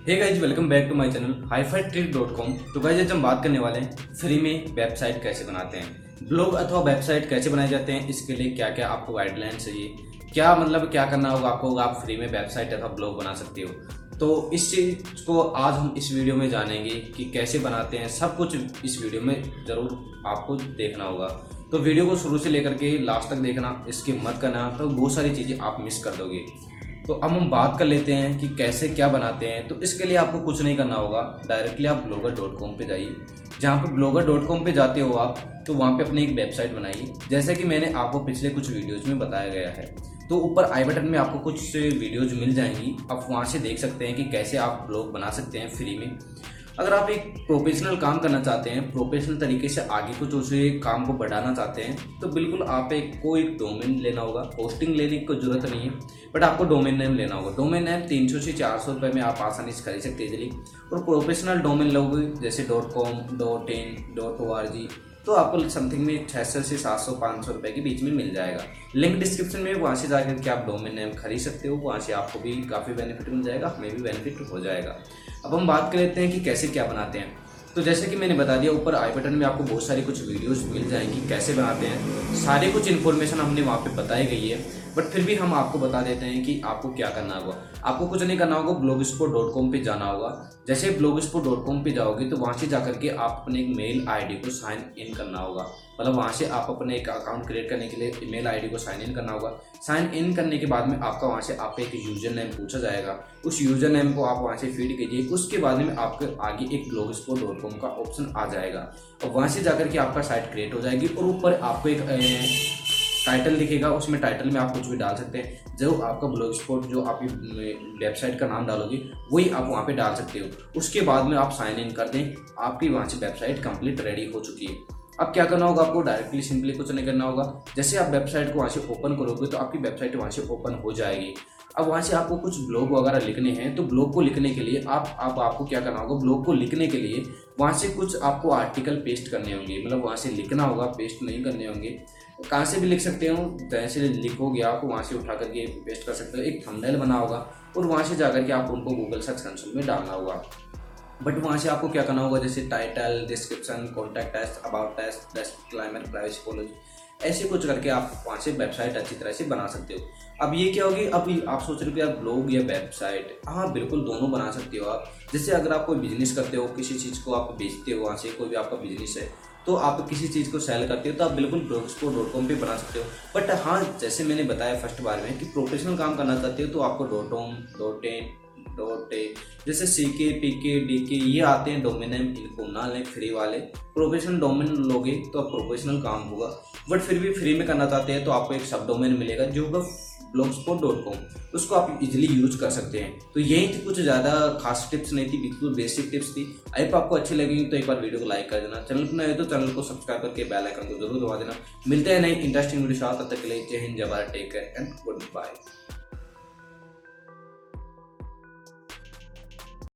Hey guys welcome back to my channel hifi trick dot com तो guys आज हम बात करने वाले हैं फ्री में वेबसाइट कैसे बनाते हैं। ब्लॉग अथवा वेबसाइट कैसे बनाए जाते हैं, इसके लिए क्या क्या आपको गाइडलाइन चाहिए। क्या मतलब क्या करना होगा आपको आप फ्री में वेबसाइट अथवा ब्लॉग बना सकते हो। तो इस चीज़ को आज हम इस वीडियो में जानेंगे कि कैसे बनाते हैं। सब कुछ इस वीडियो में ज़रूर आपको देखना होगा। तो वीडियो को शुरू से लेकर के लास्ट तक देखना, इसकी मत करना तो बहुत सारी चीज़ें आप मिस कर दोगे। तो अब हम बात कर लेते हैं कि कैसे क्या बनाते हैं। तो इसके लिए आपको कुछ नहीं करना होगा। डायरेक्टली आप ब्लॉगर डॉट कॉम पर जाइए। जहाँ पर ब्लॉगर डॉट कॉम पर जाते हो आप तो वहाँ पे अपनी एक वेबसाइट बनाइए। जैसे कि मैंने आपको पिछले कुछ वीडियोज़ में बताया गया है। तो ऊपर आई बटन में आपको कुछ वीडियोज़ मिल जाएँगी। आप वहाँ से देख सकते हैं कि कैसे आप ब्लॉग बना सकते हैं फ्री में। अगर आप एक प्रोफेशनल काम करना चाहते हैं प्रोफेशनल तरीके से आगे कुछ उसे काम को बढ़ाना चाहते हैं तो बिल्कुल आप एक को एक डोमेन लेना होगा। होस्टिंग लेने की कोई ज़रूरत नहीं है बट आपको डोमेन नेम लेना होगा। डोमेन नेम तीन सौ से चार सौ रुपये में आप आसानी से खरीद सकते हैं इजिली और प्रोफेशनल डोमेन लोगे, जैसे dot com dot in dot O R G तो आपको समथिंग में छः सौ से सात सौ, पाँच सौ रुपए के बीच में मिल जाएगा। लिंक डिस्क्रिप्शन में वहाँ से जाकर के आप डोमेन नेम खरीद सकते हो, वहाँ से आपको भी काफ़ी बेनिफिट मिल जाएगा, हमें भी बेनिफिट हो जाएगा। अब हम बात कर लेते हैं कि कैसे क्या बनाते हैं। तो जैसे कि मैंने बता दिया, ऊपर आई बटन में आपको बहुत सारी कुछ वीडियोस मिल जाएँगी, कैसे बनाते हैं। सारे कुछ इन्फॉर्मेशन हमने वहाँ पे बताई गई है। बट फिर भी हम आपको बता देते हैं कि आपको क्या करना होगा। आपको कुछ नहीं करना होगा ब्लॉग स्पोर्ट डॉट कॉम पर जाना होगा। जैसे ब्लॉग स्पोर्ट डॉट कॉम पर जाओगे तो वहाँ से जाकर के आप अपने एक मेल आईडी को साइन इन करना होगा। मतलब वहाँ से आप अपने एक अकाउंट क्रिएट करने के लिए ईमेल आईडी को साइन इन करना होगा। साइन इन करने के बाद में आपका वहाँ से आप एक यूज़र नेम पूछा जाएगा। उस यूज़र नेम को आप वहाँ से फ़ीड कीजिए। उसके बाद में आपके आगे एक ब्लॉग स्पोर्ट डॉट कॉम का ऑप्शन आ जाएगा। और वहाँ से जाकर के आपका साइट क्रिएट हो जाएगी और ऊपर आपको एक टाइटल दिखेगा, उसमें टाइटल में आप कुछ भी डाल सकते हैं। जो आपका ब्लॉग स्पॉट जो आप वेबसाइट का नाम डालोगे, वही आप वहाँ पे डाल सकते हो। उसके बाद में आप साइन इन कर दें, आपकी वहाँ से वेबसाइट कंप्लीट रेडी हो चुकी है। अब क्या करना होगा, आपको डायरेक्टली सिंपली कुछ नहीं करना होगा। जैसे आप वेबसाइट को वहाँ से ओपन करोगे तो आपकी वेबसाइट वहाँ से ओपन हो जाएगी। अब वहाँ से आपको कुछ ब्लॉग वगैरह लिखने हैं तो ब्लॉग को लिखने के लिए आप आप, आपको क्या करना होगा ब्लॉग को लिखने के लिए वहाँ से कुछ आपको आर्टिकल पेस्ट करने होंगे मतलब वहाँ से लिखना होगा पेस्ट नहीं करने होंगे। कहाँ से भी लिख सकते हो जैसे लिखोगे आप, वहाँ से उठा करके पेस्ट कर सकते हो। एक थंबनेल बना होगा और वहाँ से जाकर के आपको उनको गूगल सर्च कंसोल में डालना होगा। बट वहाँ से आपको क्या करना होगा, जैसे title description contact test about test disclaimer privacy policy ऐसे कुछ करके आप वहाँ से वेबसाइट अच्छी तरह से बना सकते हो। अब ये क्या होगी अब आप सोच रहे हो कि आप ब्लॉग या वेबसाइट हाँ बिल्कुल दोनों बना सकते हो आप। जैसे अगर आप कोई बिज़नेस करते हो, किसी चीज़ को आप बेचते हो, वहाँ से कोई भी आपका बिज़नेस है तो आप किसी चीज़ को सेल करते हो तो आप बिल्कुल ब्लॉगस्पॉट डॉट कॉम पर बना सकते हो। बट हाँ जैसे मैंने बताया फ़र्स्ट बार में कि प्रोफेशनल काम करना चाहते हो तो आपको dot com dot in dot A, जैसे सी के, पी के, डी के, ये आते हैं डोमेन इनको ना लें फ्री वाले। प्रोफेशनल डोमेन लोगे तो आप प्रोफेशनल काम होगा। बट फिर भी फ्री में करना चाहते हैं तो आपको एक सब डोमेन मिलेगा जो होगा ब्लॉग स्पॉट डॉट कॉम उसको आप इजिली यूज़ कर सकते हैं। तो यही थी कुछ ज़्यादा खास टिप्स नहीं थी, बिल्कुल बेसिक टिप्स थी। आई आपको अच्छी लगेगी तो एक बार वीडियो को लाइक कर देना। चैनल पर नए तो चैनल को सब्सक्राइब करके बेल आइकन को ज़रूर दबा देना। मिलते हैं नई इंटरेस्टिंग वीडियो तब तक के लिए। जय Hind Bharat take care and goodbye